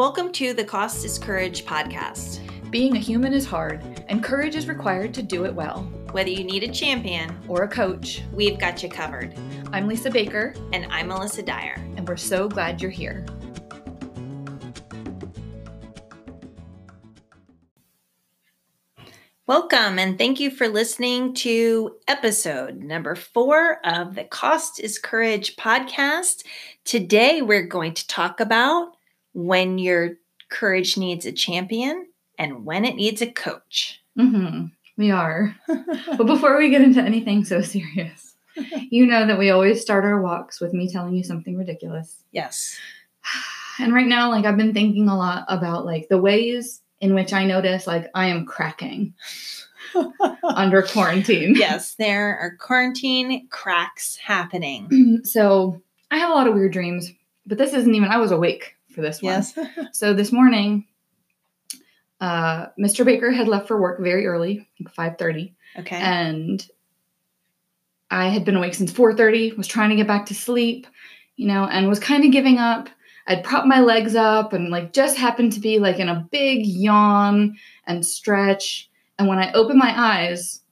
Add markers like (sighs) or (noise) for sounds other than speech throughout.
Welcome to the Cost is Courage podcast. Being a human is hard, and courage is required to do it well. Whether you need a champion Or a coach. we've got you covered. I'm Lisa Baker, And I'm Melissa Dyer. and we're so glad you're here. Welcome and thank you for listening to episode number four of the Cost is Courage podcast. Today we're going to talk about when your courage needs a champion and when it needs a coach. Mm-hmm. We are. (laughs) but before we get into anything so serious, (laughs) you know that we always start our walks with me telling you something ridiculous. Yes. (sighs) And right now, like I've been thinking a lot about like the ways in which I notice like I am cracking (laughs) under quarantine. yes, there are quarantine cracks happening. (clears throat) so I have a lot of weird dreams, but this isn't even I was awake for this one. Yes. (laughs) So this morning, uh, Mr. Baker had left for work very early, like five thirty, Okay. and I had been awake since four thirty. Was trying to get back to sleep, you know, and was kind of giving up. I'd propped my legs up and like just happened to be like in a big yawn and stretch. And when I opened my eyes,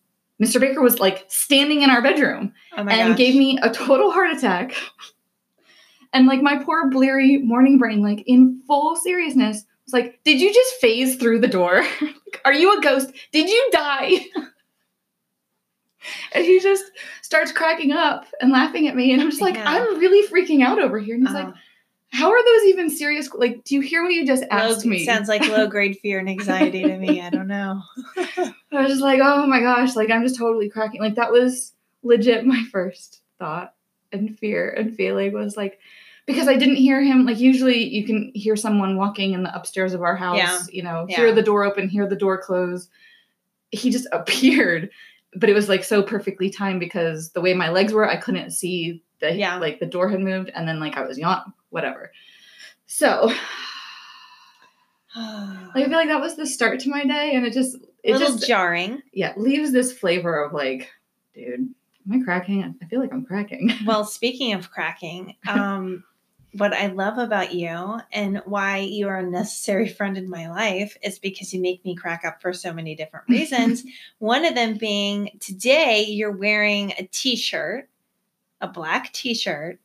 Mr. Baker was like standing in our bedroom oh and gosh. gave me a total heart attack. (laughs) and like my poor bleary morning brain, like in full seriousness, was like, "Did you just phase through the door? (laughs) Are you a ghost? Did you die?" (laughs) and he just starts cracking up and laughing at me, and I'm just like, Yeah. "I'm really freaking out over here." And he's Oh. like, uh-huh. "How are those even serious? Like, do you hear what you just asked Low- me?" Sounds like (laughs) low grade fear and anxiety to me. I don't know. I was just like, oh my gosh, like I'm just totally cracking. Like that was legit my first thought and fear and feeling was like because I didn't hear him. Like usually you can hear someone walking in the upstairs of our house, Yeah. you know, Yeah. hear the door open, hear the door close. He just (laughs) appeared, but it was like so perfectly timed because the way my legs were, I couldn't see the Yeah. like the door had moved and then like I was yawn, whatever. So (sighs) like, I feel like that was the start to my day and it just a it little just jarring. yeah, leaves this flavor of like, dude, am I cracking? I feel like I'm cracking. (laughs) Well, speaking of cracking, um, what I love about you and why you are a necessary friend in my life is because you make me crack up for so many different (laughs) reasons. One of them being today you're wearing a t shirt, a black t shirt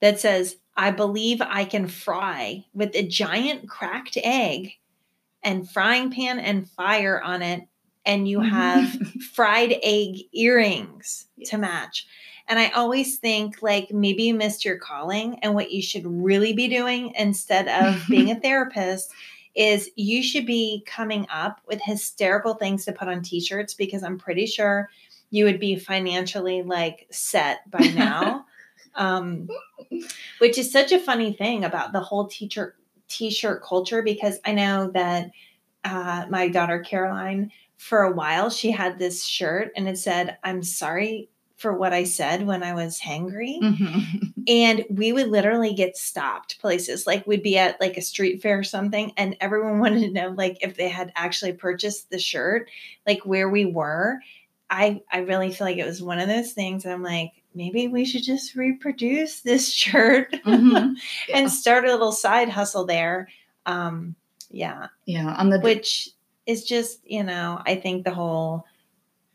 that says, I believe I can fry with a giant cracked egg and frying pan and fire on it. And you mm-hmm. have (laughs) fried egg earrings to match. And I always think like maybe you missed your calling and what you should really be doing instead of being (laughs) a therapist is you should be coming up with hysterical things to put on t-shirts because I'm pretty sure you would be financially like set by now. (laughs) um which is such a funny thing about the whole teacher t-shirt culture because I know that uh, my daughter Caroline for a while she had this shirt and it said i'm sorry for what i said when i was hangry Mhm. (laughs) and we would literally get stopped places like we'd be at like a street fair or something and everyone (laughs) wanted to know like if they had actually purchased the shirt like where we were i i really feel like it was one of those things i'm like maybe we should just reproduce this (laughs) shirt Mhm. Yeah. and start a little side hustle there um yeah yeah, on the which is just you know i think the whole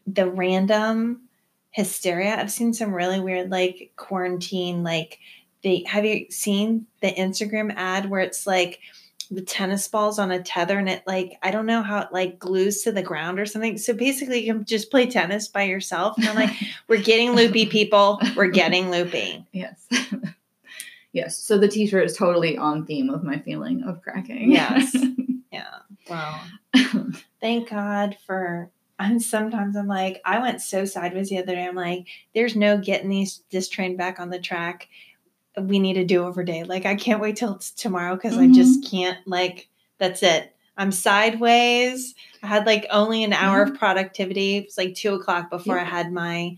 the random hysteria i've seen some really weird like quarantine like they have you seen the instagram ad where it's like the tennis balls on a tether and it like i don't know how it like glues to the ground or something so basically you can just play tennis by yourself and i'm like (laughs) we're getting loopy people we're getting loopy yes. (laughs) yes. So the t-shirt is totally on theme of my feeling of cracking. Yes. (laughs) yeah well thank God for. I'm sometimes I'm like I went so sideways the other day. I'm like, there's no getting these this train back on the track. We need a do over day. Like I can't wait till it's tomorrow because I just mm-hmm. can't. Like that's it. I'm sideways. I had like only an hour of mm-hmm. productivity. It's like two o'clock before I had my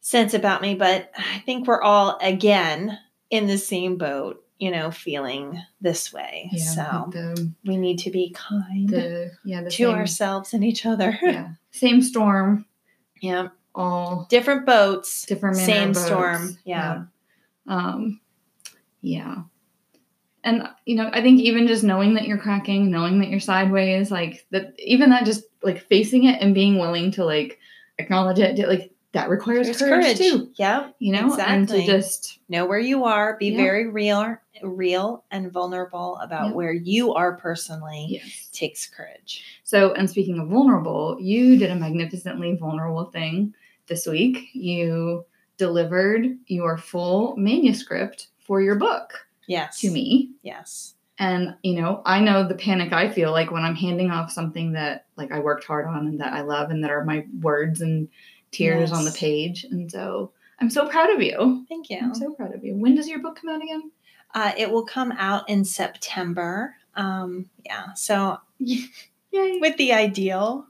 sense about me. But I think we're all again in the same boat. You know, feeling this way. yeah. so the, we need to be kind the yeah the to same, ourselves and each other. yeah (laughs) same storm yeah. all Different boats. different Same boats. storm. Yeah. um yeah and you know, I think even just knowing that you're cracking, knowing that you're sideways, like that, even that, just like facing it and being willing to like acknowledge it, like that requires There's courage, too. Yeah. You know, and to just Know where you are. Be Yeah. very real, real and vulnerable about Yeah. where you are personally. yes. Takes courage. So, and speaking of vulnerable, you did a magnificently vulnerable thing this week. You delivered your full manuscript for your book Yes. to me. Yes. And, you know, I know the panic I feel like when I'm handing off something that like I worked hard on and that I love and that are my words and tears on the page. And so I'm so proud of you. Thank you. I'm so proud of you. When does your book come out again? Uh, it will come out in September. Um, yeah. So (laughs) Yay. with the ideal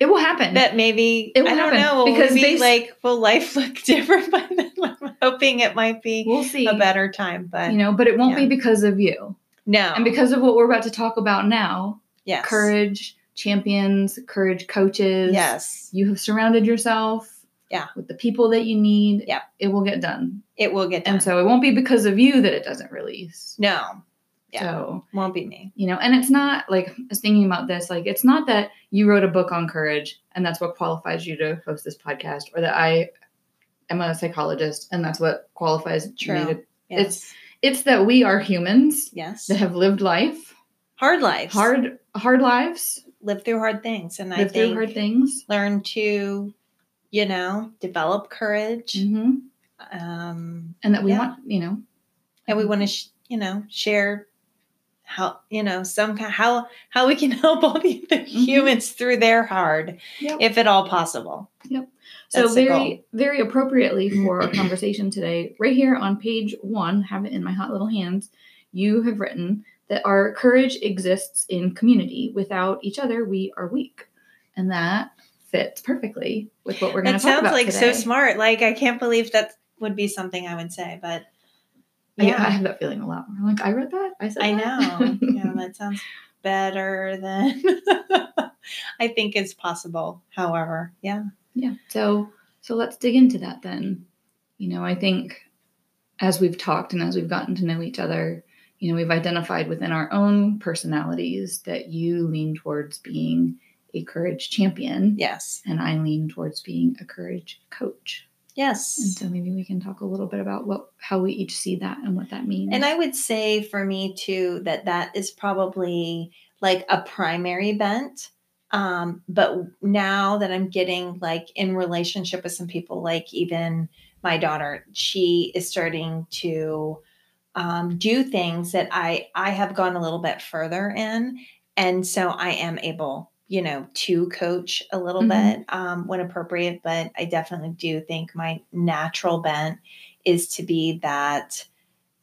It will happen. that maybe It will I don't happen, know because maybe bas- like will life look (laughs) different by then? (laughs) I'm hoping it might be we'll see. a better time, but you know, but it won't Yeah. be because of you. no. And because of what we're about to talk about now, yes. courage champions, courage coaches. Yes. You have surrounded yourself Yeah. with the people that you need. Yeah. It will get done. It will get done. And so it won't be because of you that it doesn't release. no. Yeah. So, Won't be me. you know, and it's not like I was thinking about this, like it's not that you wrote a book on courage and that's what qualifies you to host this podcast, or that I am a psychologist and that's what qualifies True. me to Yes. It's- it's that we are humans yes. that have lived life, hard lives. hard hard lives, live through hard things. And I lived through think hard things. learn to, you know, develop courage. hmm Um, And that we Yeah. want, you know, and we want to, sh- you know, share how, you know, some kind how how we can (laughs) help all the other humans through their hard, Yep. if at all possible. Yep. So That's the very, very appropriately for our (clears throat) conversation today, right here on page one, have it in my hot little hands. You have written that our courage exists in community. Without each other, we are weak, and that fits perfectly with what we're going That to talk about. It sounds like today. so smart. Like I can't believe that would be something I would say, but I, I have that feeling a lot more. Like I read that. I said. I that. know. (laughs) yeah, that sounds better than (laughs) I think is possible. However, yeah. Yeah. So so let's dig into that then. You know, I think as we've talked and as we've gotten to know each other, you know, we've identified within our own personalities that you lean towards being a courage champion Yes. and I lean towards being a courage coach. Yes. And so maybe we can talk a little bit about what how we each see that and what that means. And I would say for me too that that is probably like a primary bent. Um, but now that I'm getting like in relationship with some people, like even my daughter, she is starting to um, do things that I I have gone a little bit further in, and so I am able, you know, to coach a little Mhm. bit um, when appropriate. But I definitely do think my natural bent is to be that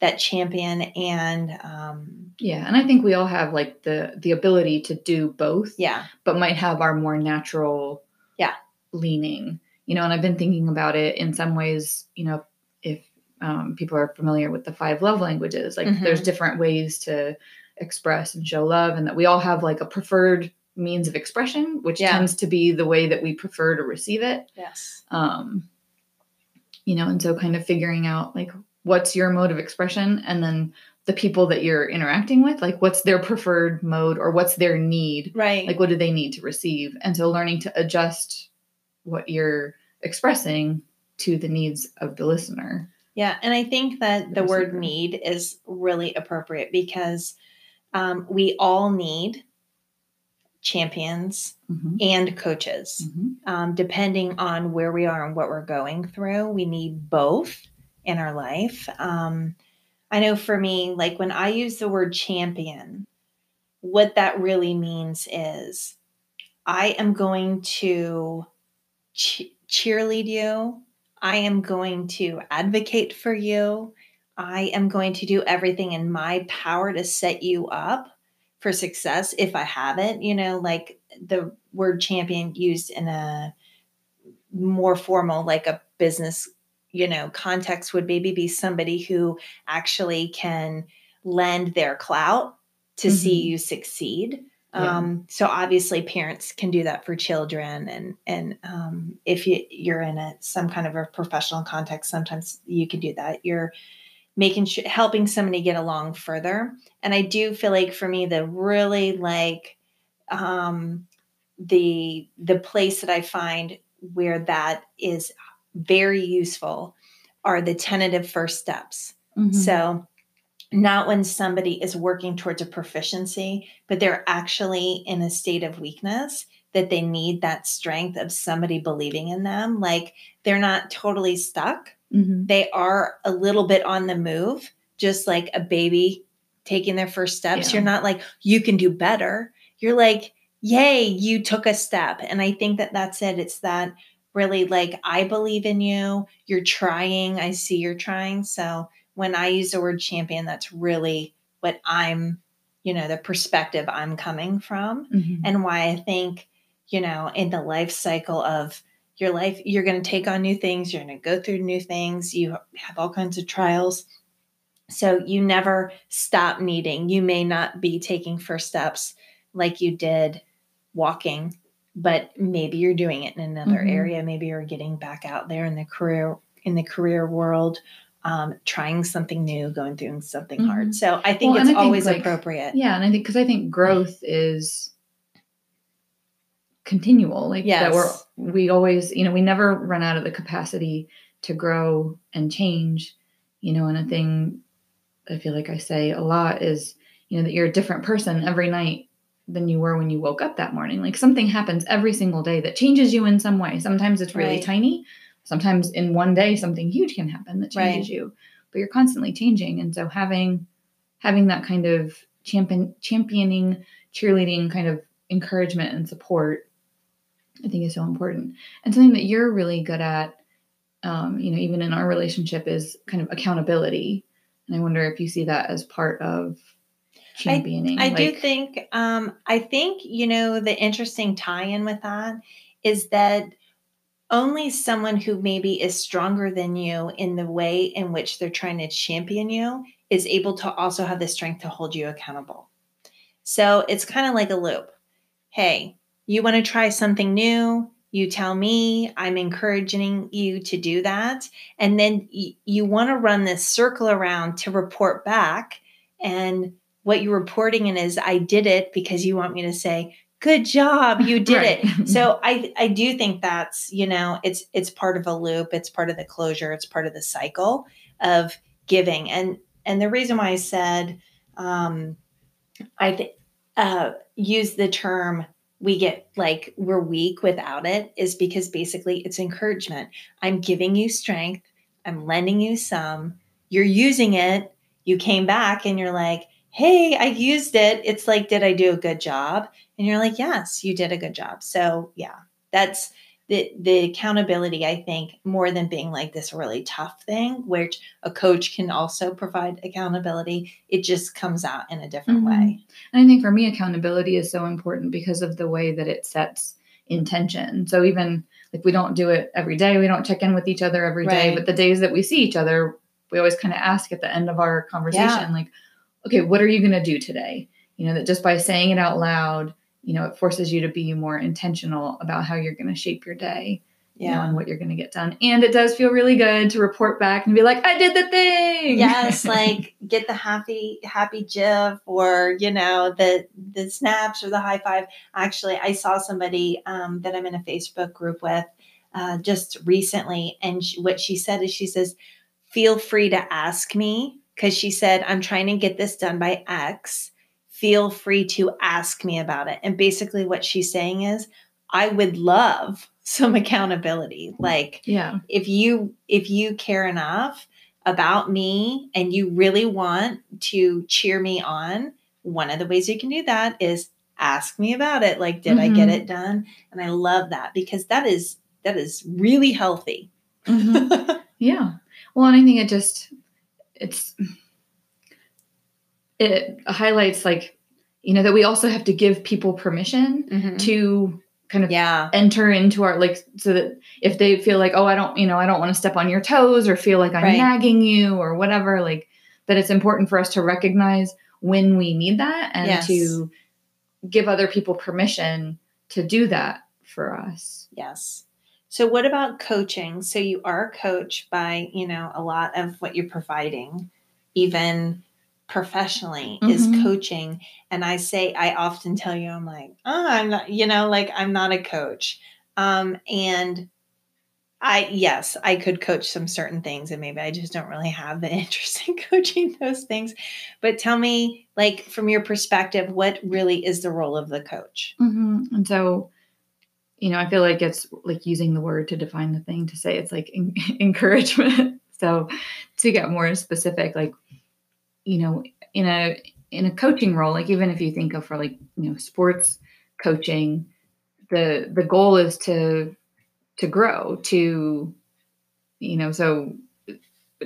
that champion and um, yeah, and I think we all have like the the ability to do both. yeah, but might have our more natural Yeah. leaning you know and i've been thinking about it in some ways you know um, people are familiar with the five love languages. Like Mhm. there's different ways to express and show love and that we all have like a preferred means of expression which Yeah. tends to be the way that we prefer to receive it. Yes, um you know and so kind of figuring out like what's your mode of expression and then the people that you're interacting with like what's their preferred mode or what's their need? Right, like what do they need to receive? And so learning to adjust what you're expressing to the needs of the listener yeah. And I think that the word need is really appropriate because um, we all need champions Mhm, and coaches. mhm. um, depending on where we are and what we're going through. We need both in our life. Um, I know for me, like when I use the word champion, what that really means is I am going to che- cheerlead you. I am going to advocate for you. I am going to do everything in my power to set you up for success if I have it. You know, like the word champion used in a more formal, like a business, you know, context would maybe be somebody who actually can lend their clout to see Mhm. you succeed. Yeah. Um, so obviously parents can do that for children and and um, if you, you're in a some kind of a professional context sometimes you can do that you're making sure helping somebody get along further. And I do feel like for me, the really like um, the the place that I find where that is very useful are the tentative first steps. Mhm. So, not when somebody is working towards a proficiency, but they're actually in a state of weakness that they need that strength of somebody believing in them. Like they're not totally stuck, Mhm. they are a little bit on the move, just like a baby taking their first steps. Yeah. You're not like, you can do better. You're like, yay, you took a step. And I think that that's it. It's that really like, I believe in you. You're trying. I see you're trying. So when I use the word champion, that's really what I'm, you know, the perspective I'm coming from Mhm. and why I think, you know, in the life cycle of your life, you're going to take on new things, you're going to go through new things, you have all kinds of trials. So you never stop needing. You may not be taking first steps like you did walking, but maybe you're doing it in another Mhm. area. Maybe you're getting back out there in the career in the career world, um, trying something new, going through something Mhm. hard. So I think Well, it's I think, always like, appropriate. Yeah, and I think because I think growth is continual. Like that we're we always, you know, we never run out of the capacity to grow and change. You know, and a thing I feel like I say a lot is, you know, that you're a different person every night than you were when you woke up that morning. Like something happens every single day that changes you in some way. Sometimes it's really Right. tiny. Sometimes in one day something huge can happen that changes Right. you. But you're constantly changing. And so having having that kind of champion championing, cheerleading kind of encouragement and support, I think is so important. And something that you're really good at, um, you know, even in our relationship is kind of accountability. And I wonder if you see that as part of championing. I do like- think um I think you know the interesting tie-in with that is that only someone who maybe is stronger than you in the way in which they're trying to champion you is able to also have the strength to hold you accountable. So it's kind of like a loop. Hey, you want to try something new? You tell me, I'm encouraging you to do that. And then y- you want to run this circle around to report back. And what you're reporting in is, I did it because you want me to say, good job, you did Right. it. So I, I do think that's, you know, it's, it's part of a loop. It's part of the closure. It's part of the cycle of giving. And, and the reason why I said, um, I th- uh, use the term we get like we're weak without it is because basically it's encouragement. I'm giving you strength. I'm lending you some. You're using it. You came back and you're like, hey, I used it. It's like, did I do a good job? And you're like, yes, you did a good job. So yeah, that's the the accountability, I think, more than being like this really tough thing, which a coach can also provide accountability. It just comes out in a different Mhm. way. And I think for me, accountability is so important because of the way that it sets intention. So even like we don't do it every day, we don't check in with each other every day, Right. but the days that we see each other, we always kind of ask at the end of our conversation, Yeah. like, okay, what are you going to do today? You know, that just by saying it out loud, you know, it forces you to be more intentional about how you're going to shape your day, you know, and what you're going to get done. And it does feel really good to report back and be like, I did the thing. yes (laughs) like get the happy happy gif or you know the the snaps or the high five actually i saw somebody um, that i'm in a facebook group with uh, just recently and sh what she said is she says feel free to ask me because she said i'm trying to get this done by x feel free to ask me about it and basically what she's saying is i would love (laughs) some accountability like yeah. if you if you care enough about me and you really want to cheer me on one of the ways you can do that is ask me about it like did i get Mhm. it done and i love that because that is that is really healthy Mhm. (laughs) Yeah. Well, and I think it just it's it highlights like you know that we also have to give people permission Mhm. to kind of yeah enter into our like so that if they feel like oh I don't you know I don't want to step on your toes or feel like I'm Right. nagging you or whatever like that it's important for us to recognize when we need that and Yes. to give other people permission to do that for us. yes so what about coaching? So you are a coach by you know a lot of what you're providing even professionally is Mhm. coaching. And i say i often tell you i'm like oh i'm not you know like i'm not a coach. Um and i yes i could coach some certain things and maybe i just don't really have the (laughs) interest in coaching those things. But tell me like from your perspective what really is the role of the coach? Hmm And so, you know, I feel like it's like using the word to define the thing to say it's like en- (laughs) encouragement. (laughs) so, to get more specific, like, you know, in a in a coaching role, like even if you think of for like you know sports coaching, the the goal is to to grow, to you know, so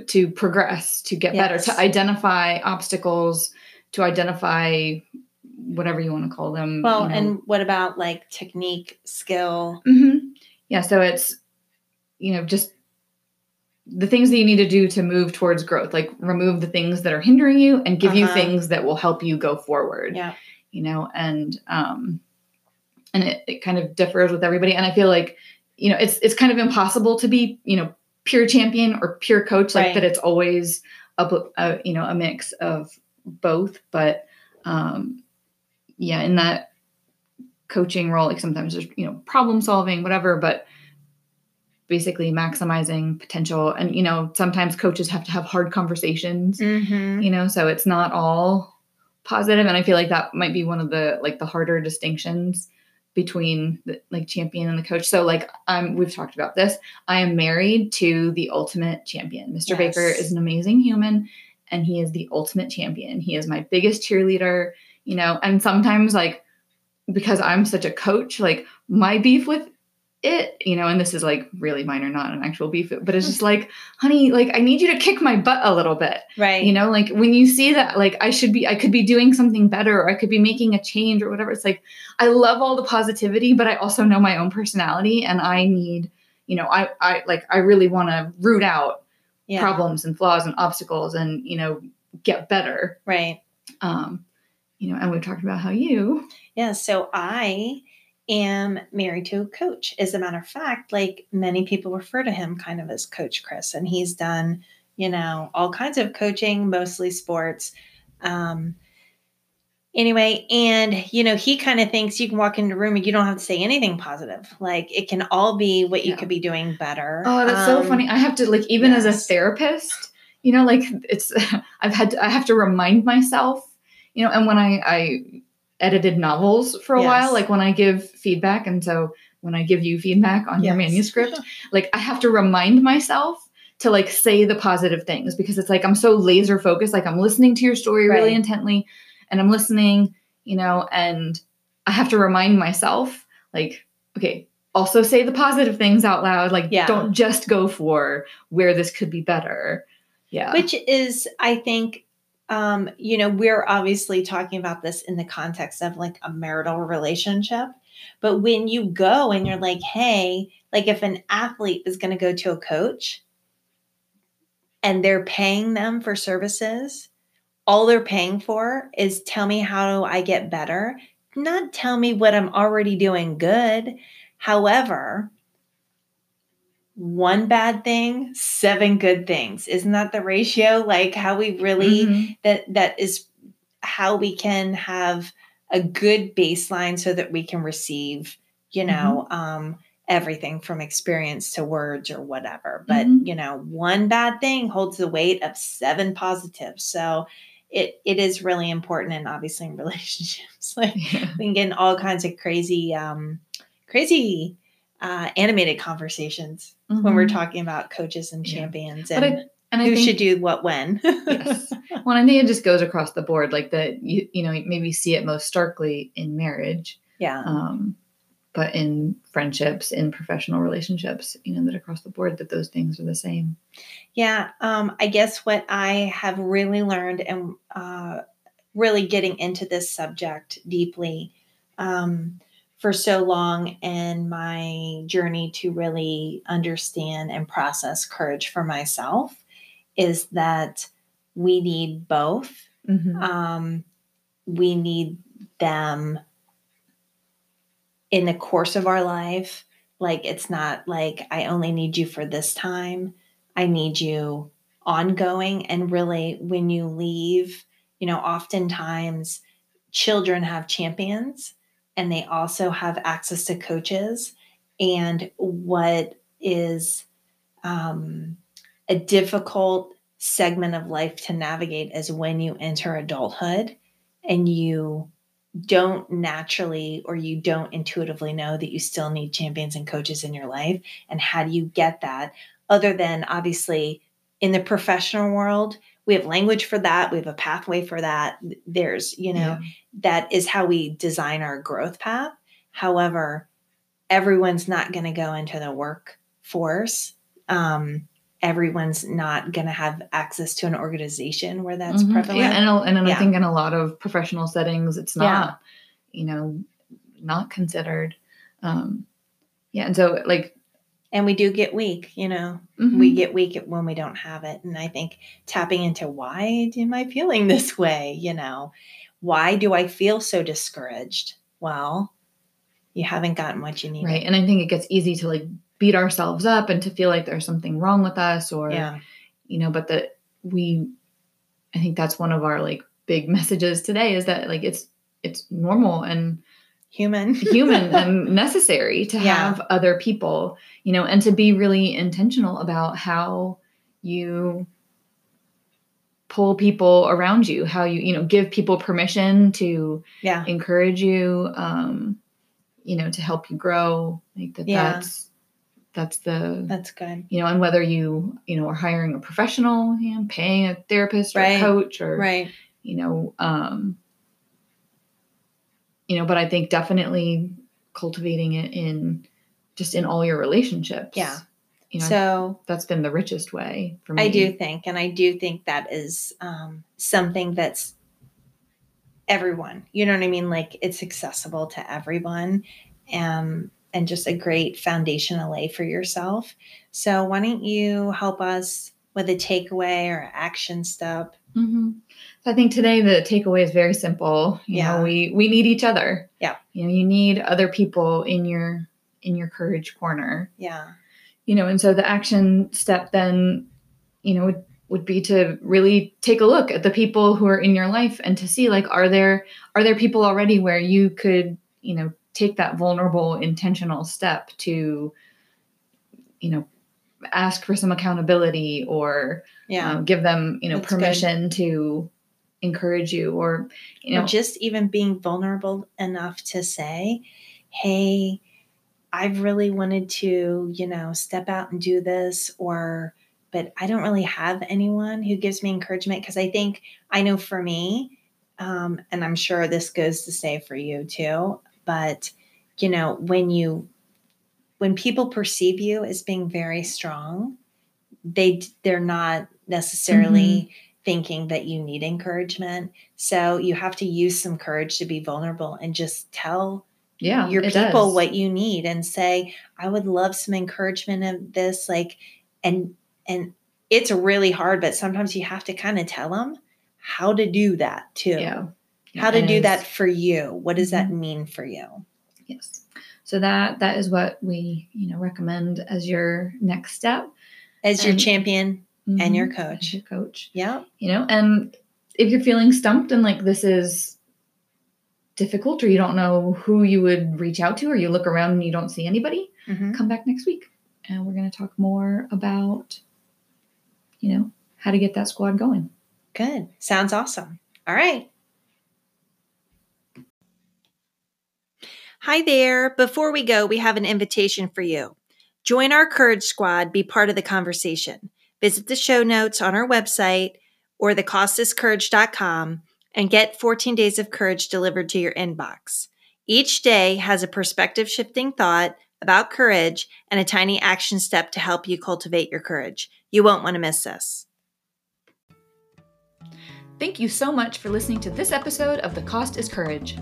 to progress, to get better, to identify obstacles, to identify whatever you want to call them. well you know, and what about like technique skill hmm Yeah, so it's you know just the things that you need to do to move towards growth, like remove the things that are hindering you and give you Uh-huh. things that will help you go forward. yeah You know, and um and it, it kind of differs with everybody. And I feel like, you know, it's it's kind of impossible to be, you know, pure champion or pure coach, like Right. that it's always a, a you know, a mix of both. But um yeah, in that coaching role, like sometimes there's, you know, problem solving, whatever, but basically maximizing potential. And, you know, sometimes coaches have to have hard conversations, mm-hmm. you know, so it's not all positive. And I feel like that might be one of the like the harder distinctions between the like champion and the coach. So like I'm we've talked about this. I am married to the ultimate champion. Mr. Baker is an amazing human and he is the ultimate champion. He is my biggest cheerleader, you know, and sometimes like because I'm such a coach, like my beef with it, you know, and this is like really minor, not an actual beef, but it's just like, honey, like I need you to kick my butt a little bit. right You know, like when you see that, like I should be, I could be doing something better or I could be making a change or whatever. It's like, I love all the positivity, but I also know my own personality and I need, you know, I, I like, I really want to root out yeah problems and flaws and obstacles and, you know, get better. right Um, you know, and we've talked about how you, Yeah, so I am married to a coach. As a matter of fact, like many people refer to him kind of as Coach Chris, and he's done, you know, all kinds of coaching, mostly sports. Um, anyway, and you know, he kind of thinks you can walk into a room and you don't have to say anything positive. Like it can all be what you Yeah. could be doing better. Oh, that's so Um, funny. I have to like even as a therapist, you know, like it's (laughs) I've had to, I have to remind myself, you know, and when I I edited novels for a Yes. while, like when I give feedback and so when I give you feedback on your manuscript, (laughs) like I have to remind myself to like say the positive things because it's like I'm so laser focused like I'm listening to your story really intently and I'm listening, you know, and I have to remind myself like okay, also say the positive things out loud like Yeah. don't just go for where this could be better. Yeah. which is i think um you know we're obviously talking about this in the context of like a marital relationship but when you go and you're like hey like if an athlete is going to go to a coach and they're paying them for services all they're paying for is tell me how do i get better not tell me what i'm already doing good however one bad thing, seven good things. Isn't that the ratio? Like how we really Mhm. that that is how we can have a good baseline so that we can receive, you know, um everything from experience to words or whatever. But, Mhm. you know, one bad thing holds the weight of seven positives. So it it is really important and obviously in (laughs) relationships. Like Yeah. we can get in all kinds of crazy um crazy uh animated conversations when we're Mhm. talking about coaches and champions But and I, and I who think, should do what when. Yes. (laughs) Well, I think it just goes across the board, like that you you know maybe see it most starkly in marriage, yeah. um, but in friendships, in professional relationships, you know that across the board that those things are the same. Yeah. Um, I guess what I have really learned and uh, really getting into this subject deeply um, for so long and my journey to really understand and process courage for myself is that we need both. Mm-hmm. Um, we need them in the course of our life. Like, it's not like I only need you for this time. I need you ongoing and really when you leave, you know, oftentimes children have champions and they also have access to coaches. And what is um, a difficult segment of life to navigate is when you enter adulthood and you don't naturally or you don't intuitively know that you still need champions and coaches in your life. And how do you get that? Other than obviously in the professional world, we have language for that, we have a pathway for that. There's, you know, yeah. that is how we design our growth path. However, everyone's not going to go into the workforce. Um, everyone's not going to have access to an organization where that's mm-hmm. prevalent. Yeah, and, and yeah. I think in a lot of professional settings, it's not, yeah. you know, not considered. Um, yeah, and so like, and we do get weak. You know, mm-hmm. we get weak when we don't have it, and I think tapping into why am I feeling (laughs) this way? You know, why do I feel so discouraged? Well, you haven't gotten what you need. Right, and I think it gets easy to like beat ourselves up and to feel like there's something wrong with us or yeah. you know but that we i think that's one of our like big (laughs) messages today is that like it's it's normal and human (laughs) human and necessary to yeah. have other people you know and to be really intentional about how you pull people around you how you you know give people permission to yeah encourage you um you know to help you grow like that yeah. that's that's the that's good you know and whether you you know are hiring a professional you know, paying a therapist or right. a coach or right you know um you know but i think definitely cultivating it in just in all your relationships yeah you know so that's been the richest way for me i do think and i do think that is um something that's everyone you know what i mean like it's accessible to everyone um and just a great foundation to lay for yourself. So, why don't you help us with a takeaway or action step? Mm-hmm. I think today the takeaway is very simple. You yeah, know, we we need each other. Yeah, you know, you need other people in your in your courage corner. Yeah, you know, and so the action step then, you know, would would be to really take a look at the people who are in your life and to see like are there are there people already where you could you know take that vulnerable intentional step to you know ask for some accountability or yeah. Um, give them you know That's permission good. to encourage you or you know or just even being vulnerable enough to say hey i've really wanted to you know step out and do this or but i don't really have anyone who gives me encouragement because i think i know for me um, and i'm sure this goes to say for you too but you know when you when people perceive you as being very strong they they're not necessarily mm-hmm. Thinking that you need encouragement. So you have to use some courage to be vulnerable and just tell yeah your people does. what you need and say i would love some encouragement of this like and and it's really hard but sometimes you have to kind of tell them how to do that too. Yeah. How to do that for you. What does that mm-hmm. mean for you? Yes. So that that is what we you know recommend as your next step. As your champion mm-hmm, and your coach. your coach. Yeah. You know and if you're feeling stumped and like this is difficult or you don't know who you would reach out to or you look around and you don't see anybody mm-hmm. come back next week. And we're going to talk more about you know how to get that squad going. Good. Sounds awesome. All right. Hi there. Before we go, we have an invitation for you. Join our Courage Squad, be part of the conversation. Visit the show notes on our website or thecostiscourage.com and get 14 days of courage delivered to your inbox. Each day has a perspective shifting thought about courage and a tiny action step to help you cultivate your courage. You won't want to miss this. Thank you so much for listening to this episode of The Cost is Courage.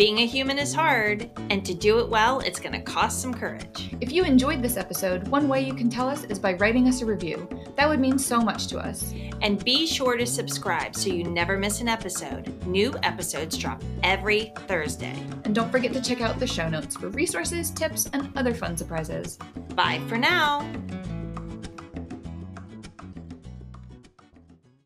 Being a human is hard, and to do it well, it's going to cost some courage. If you enjoyed this episode, one way you can tell us is by writing us a review. That would mean so much to us. And be sure to subscribe so you never miss an episode. New episodes drop every Thursday. And don't forget to check out the show notes for resources, tips, and other fun surprises. Bye for now.